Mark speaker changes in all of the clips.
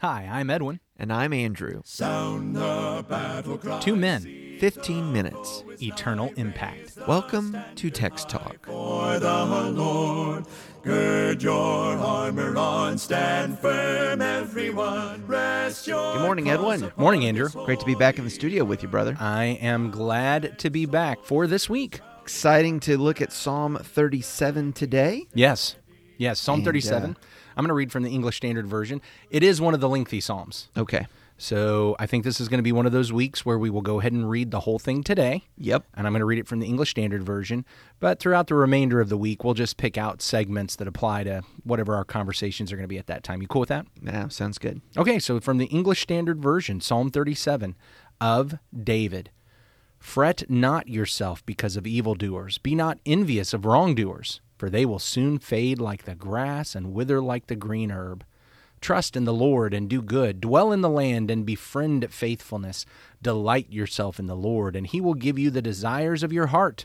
Speaker 1: Hi, I'm Edwin.
Speaker 2: And I'm Andrew.
Speaker 3: Sound the battle cry.
Speaker 1: Two men,
Speaker 2: 15 minutes.
Speaker 1: eternal impact.
Speaker 2: Welcome to Text Talk.
Speaker 3: For the Lord, gird your armor on, stand firm, everyone. Rest your.
Speaker 2: Good morning, Edwin.
Speaker 1: Morning, Andrew.
Speaker 2: Great to be back in the studio with you, brother.
Speaker 1: I am glad to be back for this week.
Speaker 2: Exciting to look at Psalm 37 today.
Speaker 1: Yes. Yes, Psalm
Speaker 2: And,
Speaker 1: 37.
Speaker 2: uh,
Speaker 1: I'm going to read from the English Standard Version. It is one of the lengthy Psalms.
Speaker 2: Okay.
Speaker 1: So I think this is going to be one of those weeks where we will go ahead and read the whole thing today.
Speaker 2: Yep.
Speaker 1: And I'm going to read it from the English Standard Version. But throughout the remainder of the week, we'll just pick out segments that apply to whatever our conversations are going to be at that time. You cool with that?
Speaker 2: Yeah, sounds good.
Speaker 1: Okay, so from the English Standard Version, Psalm 37 of David. Fret not yourself because of evildoers. Be not envious of wrongdoers, for they will soon fade like the grass and wither like the green herb. Trust in the Lord and do good. Dwell in the land and befriend faithfulness. Delight yourself in the Lord, and he will give you the desires of your heart.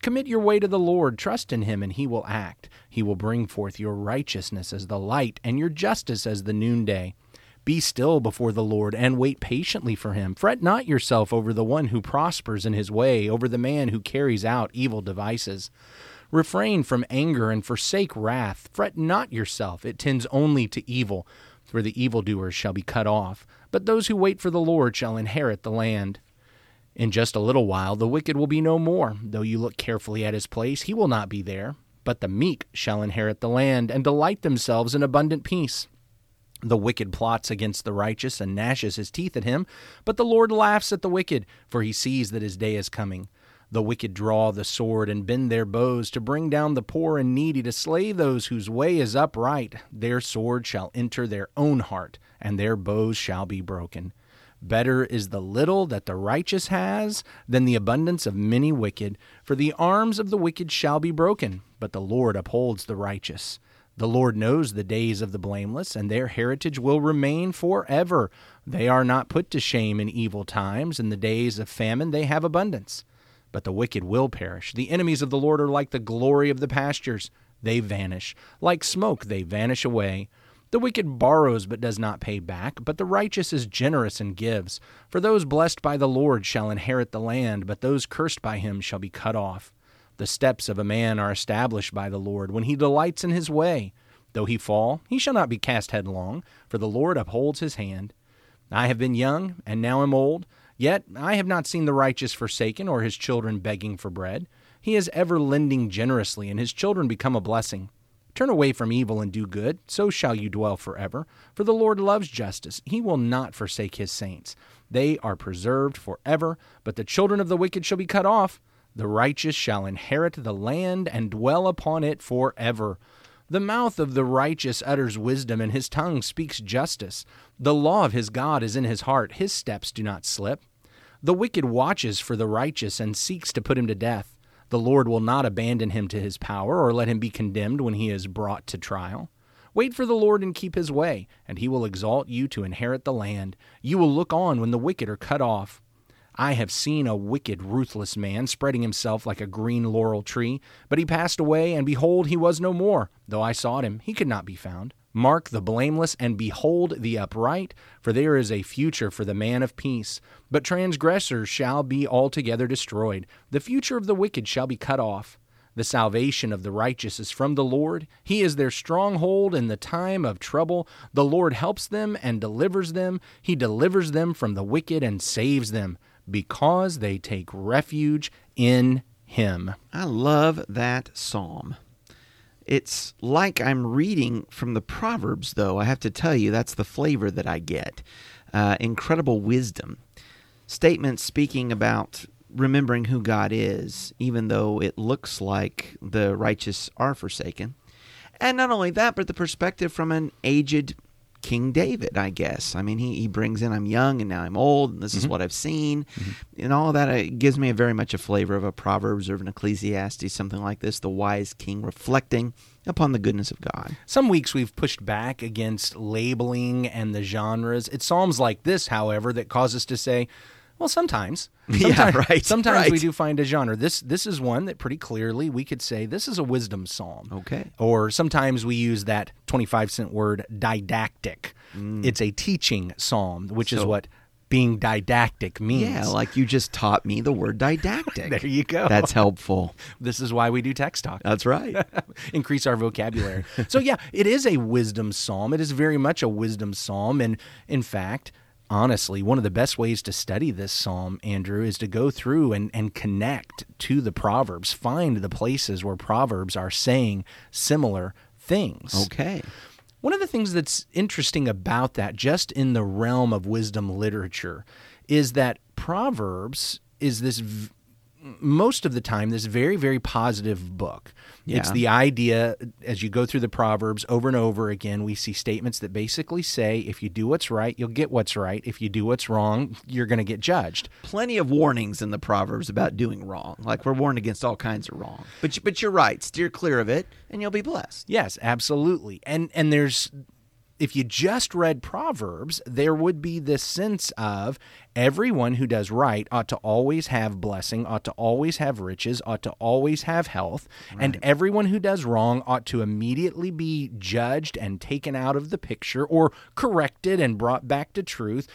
Speaker 1: Commit your way to the Lord, trust in him, and he will act. He will bring forth your righteousness as the light, and your justice as the noonday. Be still before the Lord, and wait patiently for him. Fret not yourself over the one who prospers in his way, over the man who carries out evil devices. Refrain from anger and forsake wrath. Fret not yourself, it tends only to evil, for the evildoers shall be cut off. But those who wait for the Lord shall inherit the land. In just a little while the wicked will be no more. Though you look carefully at his place, he will not be there. But the meek shall inherit the land, and delight themselves in abundant peace. The wicked plots against the righteous and gnashes his teeth at him, but the Lord laughs at the wicked, for he sees that his day is coming. The wicked draw the sword and bend their bows to bring down the poor and needy, to slay those whose way is upright. Their sword shall enter their own heart, and their bows shall be broken. Better is the little that the righteous has than the abundance of many wicked, for the arms of the wicked shall be broken, but the Lord upholds the righteous. The Lord knows the days of the blameless, and their heritage will remain forever. They are not put to shame in evil times. In the days of famine they have abundance. But the wicked will perish. The enemies of the Lord are like the glory of the pastures. They vanish. Like smoke they vanish away. The wicked borrows but does not pay back, but the righteous is generous and gives. For those blessed by the Lord shall inherit the land, but those cursed by him shall be cut off. The steps of a man are established by the Lord when he delights in his way. Though he fall, he shall not be cast headlong, for the Lord upholds his hand. I have been young, and now am old, yet I have not seen the righteous forsaken, or his children begging for bread. He is ever lending generously, and his children become a blessing. Turn away from evil and do good, so shall you dwell forever. For the Lord loves justice, he will not forsake his saints. They are preserved forever, but the children of the wicked shall be cut off. The righteous shall inherit the land and dwell upon it forever. The mouth of the righteous utters wisdom, and his tongue speaks justice. The law of his God is in his heart, his steps do not slip. The wicked watches for the righteous and seeks to put him to death. The Lord will not abandon him to his power, or let him be condemned when he is brought to trial. Wait for the Lord and keep his way, and he will exalt you to inherit the land. You will look on when the wicked are cut off. I have seen a wicked, ruthless man spreading himself like a green laurel tree, but he passed away, and behold, he was no more. Though I sought him, he could not be found. Mark the blameless, and behold the upright, for there is a future for the man of peace. But transgressors shall be altogether destroyed. The future of the wicked shall be cut off. The salvation of the righteous is from the Lord. He is their stronghold in the time of trouble. The Lord helps them and delivers them. He delivers them from the wicked and saves them, because they take refuge in Him.
Speaker 2: I love that psalm. It's like I'm reading from the Proverbs, though. I have to tell you, that's the flavor that I get. Uh, incredible wisdom. Statements speaking about remembering who God is, even though it looks like the righteous are forsaken. And not only that, but the perspective from an aged King David, I guess. I mean, he, he brings in, I'm young and now I'm old, and this is mm-hmm. what I've seen. Mm-hmm. And all that it gives me a very much a flavor of a Proverbs or an Ecclesiastes, something like this, the wise king reflecting upon the goodness of God.
Speaker 1: Some weeks we've pushed back against labeling and the genres. It's Psalms like this, however, that cause us to say, Well, sometimes.
Speaker 2: Yeah,
Speaker 1: Sometimes-
Speaker 2: right,
Speaker 1: Sometimes we do find a genre. This this is one that pretty clearly we could say this is a wisdom psalm.
Speaker 2: Okay.
Speaker 1: Or sometimes we use that 25 cent word didactic. It's a teaching psalm, which is
Speaker 2: Mm.
Speaker 1: What being didactic means.
Speaker 2: Yeah, like you just taught me the word didactic.
Speaker 1: There you go.
Speaker 2: That's helpful.
Speaker 1: this is why we do text talk.
Speaker 2: That's right.
Speaker 1: increase our vocabulary. so yeah, it is a wisdom psalm. It is very much a wisdom psalm and in fact, honestly, one of the best ways to study this psalm, Andrew, is to go through and, and connect to the proverbs, find the places where proverbs are saying similar things.
Speaker 2: Okay.
Speaker 1: One of the things that's interesting about that, just in the realm of wisdom literature, is that Proverbs is this, v- most of the time, this very, very positive book. It's the idea, as you go through the Proverbs over and over again, we see statements that basically say if you do what's right, you'll get what's right. If you do what's wrong, you're going to get judged.
Speaker 2: Plenty of warnings in the Proverbs about doing wrong. Like we're warned against all kinds of wrong. But you- but you're right. Steer clear of it, and you'll be blessed.
Speaker 1: Yes, absolutely. And and there's if you just read Proverbs, there would be this sense of everyone who does right ought to always have blessing, ought to always have riches, ought to always have health, and everyone who does wrong ought to immediately be judged and taken out of the picture or corrected and brought back to truth.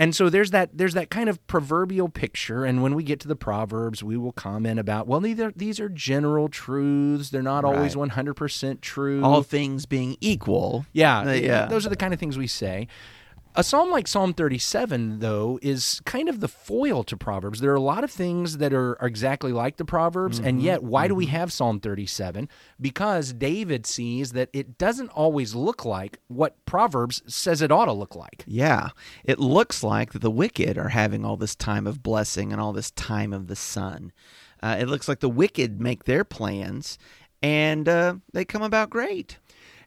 Speaker 1: And so there's that there's that kind of proverbial picture, and when we get to the proverbs, we will comment about well, these are these are general truths. They're not always 100 percent true.
Speaker 2: All things being equal.
Speaker 1: yeah,
Speaker 2: Uh, yeah.
Speaker 1: Those are the kind of things we say. A psalm like Psalm 37, though, is kind of the foil to Proverbs. There are a lot of things that are, are exactly like the Proverbs,
Speaker 2: Mm-hmm.
Speaker 1: and yet, why do we have Psalm 37? Because David sees that it doesn't always look like what Proverbs says it ought to look like.
Speaker 2: Yeah. It looks like that the wicked are having all this time of blessing and all this time of the sun. Uh, it looks like the wicked make their plans and uh, they come about great.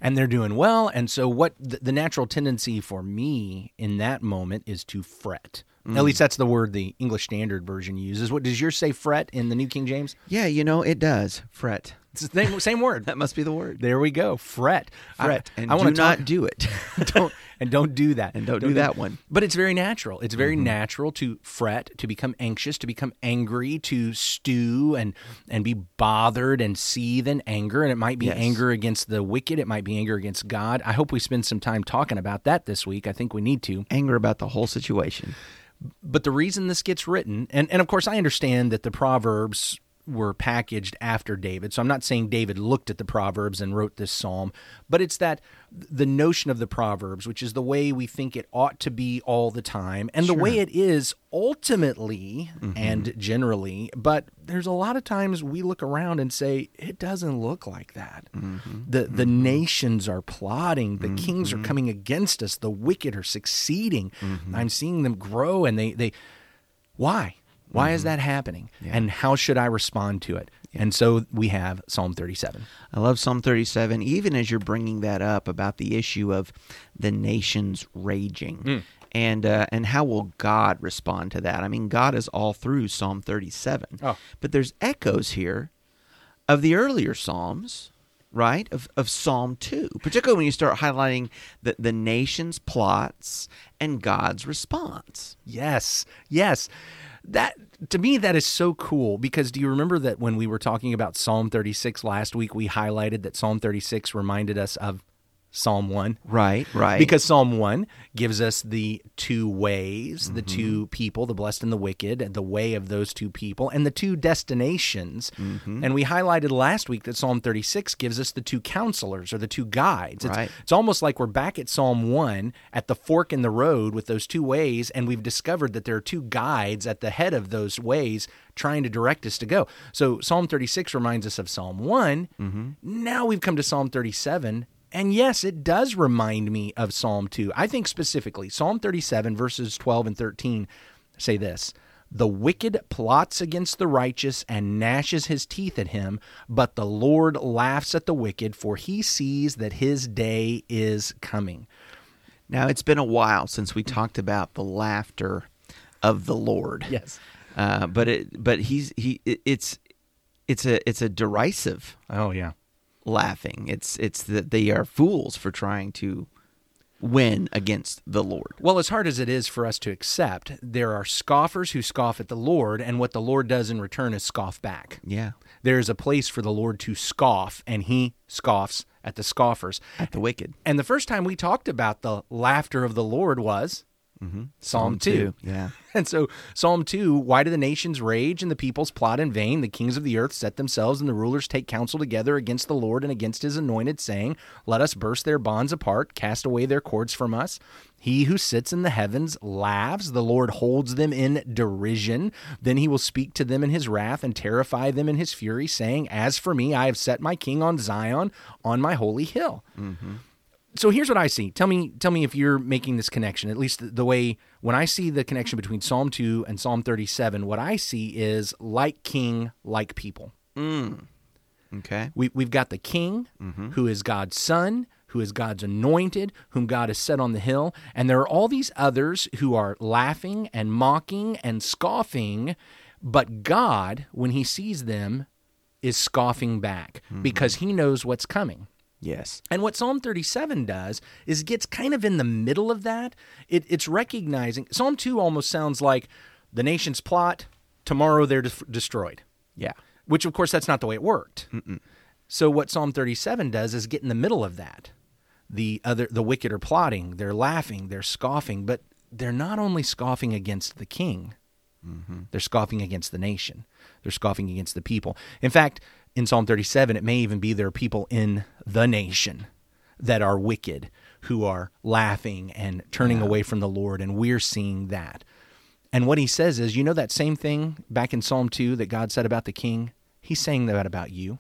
Speaker 1: And they're doing well. And so, what the, the natural tendency for me in that moment is to fret.
Speaker 2: Mm.
Speaker 1: At least that's the word the English Standard Version uses. What does yours say? Fret in the New King James?
Speaker 2: Yeah, you know, it does. Fret.
Speaker 1: It's the same, same word.
Speaker 2: That must be the word.
Speaker 1: There we go. Fret. I-
Speaker 2: Fret. and
Speaker 1: I,
Speaker 2: do
Speaker 1: want to
Speaker 2: not do it.
Speaker 1: don't and don't do that.
Speaker 2: And don't do that one. Mm-hmm.
Speaker 1: But it's very natural. It's very natural to fret, to become anxious, to become angry, to stew and and be bothered and seethe in anger. And it might be
Speaker 2: Yes.
Speaker 1: anger against the wicked. It might be anger against God. I hope we spend some time talking about that this week. I think we need to.
Speaker 2: Anger about the whole situation.
Speaker 1: But the reason this gets written, and, and of course, I understand that the Proverbs were packaged after David. So I'm not saying David looked at the Proverbs and wrote this psalm, but it's that the notion of the Proverbs, which is the way we think it ought to be all the time, and the way it is ultimately mm-hmm. and generally. But there's a lot of times we look around and say, it doesn't look like that. Mm-hmm. The, the mm-hmm. nations are plotting, the kings are coming against us, the wicked are succeeding. I'm seeing them grow, and they, they why? Why is that happening? And how should I respond to it? And so we have Psalm 37.
Speaker 2: I love Psalm 37, even as you're bringing that up about the issue of the nations raging. And, uh, and how will God respond to that? I mean, God is all through Psalm 37.
Speaker 1: Oh.
Speaker 2: But there's echoes here of the earlier Psalms, right? Of, of Psalm 2, particularly when you start highlighting the, the nation's plots and God's response.
Speaker 1: Yes, yes. That to me that is so cool because do you remember that when we were talking about Psalm 36 last week we highlighted that Psalm 36 reminded us of Psalm 1?
Speaker 2: Right, right.
Speaker 1: Because Psalm 1 gives us the two ways, the two mm-hmm. people, the blessed and the wicked, and the way of those two people, and the two destinations. Mm-hmm. And we highlighted last week that Psalm 36 gives us the two counselors or the two guides. It's,
Speaker 2: Right.
Speaker 1: it's almost like we're back at Psalm 1 at the fork in the road with those two ways, and we've discovered that there are two guides at the head of those ways trying to direct us to go. So Psalm 36 reminds us of Psalm one mm-hmm. Now we've come to Psalm 37. And yes, it does remind me of Psalm 2. I think specifically, Psalm 37, verses 12 and 13 say this The wicked plots against the righteous and gnashes his teeth at him, but the Lord laughs at the wicked, for he sees that his day is coming.
Speaker 2: Now, it's been a while since we talked about the laughter of the Lord.
Speaker 1: Yes.
Speaker 2: Uh, but it, but he's he it- it's it's a it's a derisive
Speaker 1: Oh, yeah.
Speaker 2: Laughing. It's it's that they are fools for trying to win against the Lord.
Speaker 1: Well, as hard as it is for us to accept, there are scoffers who scoff at the Lord, and what the Lord does in return is scoff back.
Speaker 2: Yeah.
Speaker 1: There is a place for the Lord to scoff, and he scoffs at the scoffers.
Speaker 2: At the wicked.
Speaker 1: And the first time we talked about the laughter of the Lord was Mm-hmm. Psalm, 2.
Speaker 2: Yeah.
Speaker 1: And so, Psalm 2 Why do the nations rage and the peoples plot in vain? The kings of the earth set themselves and the rulers take counsel together against the Lord and against his anointed, saying, Let us burst their bonds apart, cast away their cords from us. He who sits in the heavens laughs. The Lord holds them in derision. Then he will speak to them in his wrath and terrify them in his fury, saying, As for me, I have set my king on Zion, on my holy hill mm-hmm. So here's what I see. Tell me, tell me if you're making this connection. At least the, the way when I see the connection between Psalm two and Psalm 37, what I see is like king, like people. Mm.
Speaker 2: Okay.
Speaker 1: We, we've got the king, who is God's son, who is God's anointed, whom God has set on the hill, and there are all these others who are laughing and mocking and scoffing, but God, when He sees them, is scoffing back because He knows what's coming.
Speaker 2: Yes.
Speaker 1: And what Psalm 37 does is it gets kind of in the middle of that. It, it's recognizing Psalm 2 almost sounds like the nation's plot, tomorrow they're de- destroyed,
Speaker 2: Yeah.
Speaker 1: which of course that's not the way it worked. So what Psalm 37 does is get in the middle of that. The other the wicked are plotting, they're laughing, they're scoffing, but they're not only scoffing against the king, mm-hmm. they're scoffing against the nation. They're scoffing against the people. In fact, in Psalm 37, it may even be there are people in the nation that are wicked who are laughing and turning away from the Lord, and we're seeing that. And what he says is, you know, that same thing back in Psalm 2 that God said about the king? He's saying that about you.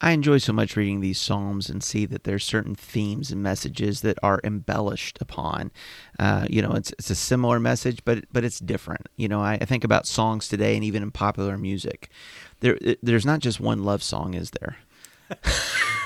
Speaker 2: I enjoy so much reading these psalms and see that there's certain themes and messages that are embellished upon. Uh, you know, it's it's a similar message, but but it's different. You know, I, I think about songs today, and even in popular music, there there's not just one love song, is there?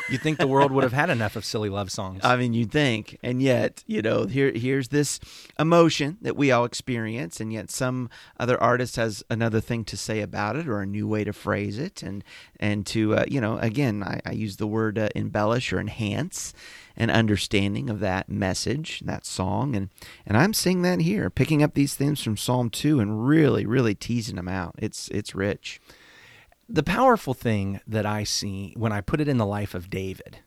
Speaker 1: You'd think the world would have had enough of silly love songs.
Speaker 2: I mean, you'd think, and yet, you know, here here's this emotion that we all experience, and yet some other artist has another thing to say about it, or a new way to phrase it, and and to uh, you know, again, I, I use the word uh, embellish or enhance an understanding of that message, that song, and and I'm seeing that here, picking up these themes from Psalm two and really, really teasing them out. It's it's rich.
Speaker 1: The powerful thing that I see when I put it in the life of David,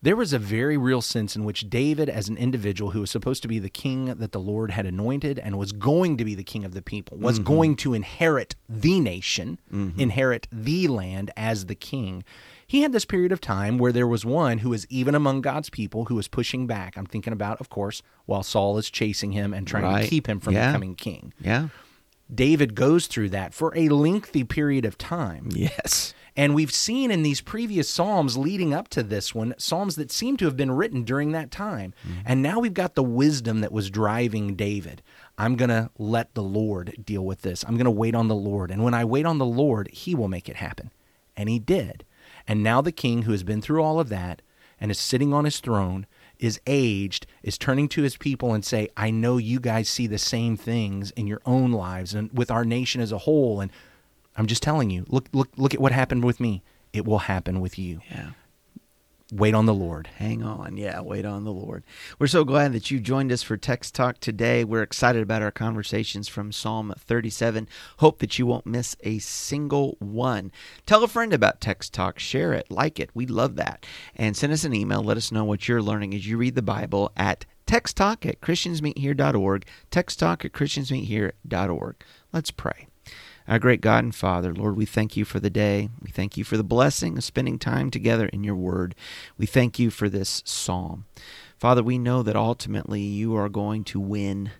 Speaker 1: there was a very real sense in which David, as an individual who was supposed to be the king that the Lord had anointed and was going to be the king of the people, was mm-hmm. going to inherit the nation, mm-hmm. inherit the land as the king. He had this period of time where there was one who was even among God's people who was pushing back. I'm thinking about, of course, while Saul is chasing him and trying
Speaker 2: Right.
Speaker 1: to keep him from
Speaker 2: Yeah.
Speaker 1: becoming king.
Speaker 2: Yeah.
Speaker 1: David goes through that for a lengthy period of time.
Speaker 2: Yes.
Speaker 1: And we've seen in these previous Psalms leading up to this one, Psalms that seem to have been written during that time. Mm-hmm. And now we've got the wisdom that was driving David. I'm going to let the Lord deal with this. I'm going to wait on the Lord. And when I wait on the Lord, he will make it happen. And he did. And now the king, who has been through all of that and is sitting on his throne, is aged, is turning to his people and say, I know you guys see the same things in your own lives and with our nation as a whole. And I'm just telling you, look, look, look at what happened with me. It will happen with you.
Speaker 2: Yeah.
Speaker 1: Wait on the Lord.
Speaker 2: Hang on. Yeah, wait on the Lord. We're so glad that you joined us for Text Talk today. We're excited about our conversations from Psalm 37. Hope that you won't miss a single one. Tell a friend about Text Talk. Share it. Like it. We love that. And send us an email. Let us know what you're learning as you read the Bible at texttalk at christiansmeethere.org. Texttalk at christiansmeethere.org. Let's pray. Our great God and Father, Lord, we thank you for the day. We thank you for the blessing of spending time together in your word. We thank you for this psalm. Father, we know that ultimately you are going to win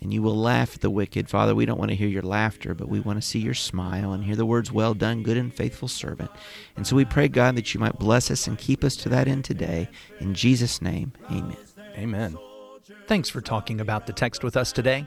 Speaker 2: and you will laugh at the wicked. Father, we don't want to hear your laughter, but we want to see your smile and hear the words, Well done, good and faithful servant. And so we pray, God, that you might bless us and keep us to that end today. In Jesus' name, amen.
Speaker 1: Amen. Thanks for talking about the text with us today.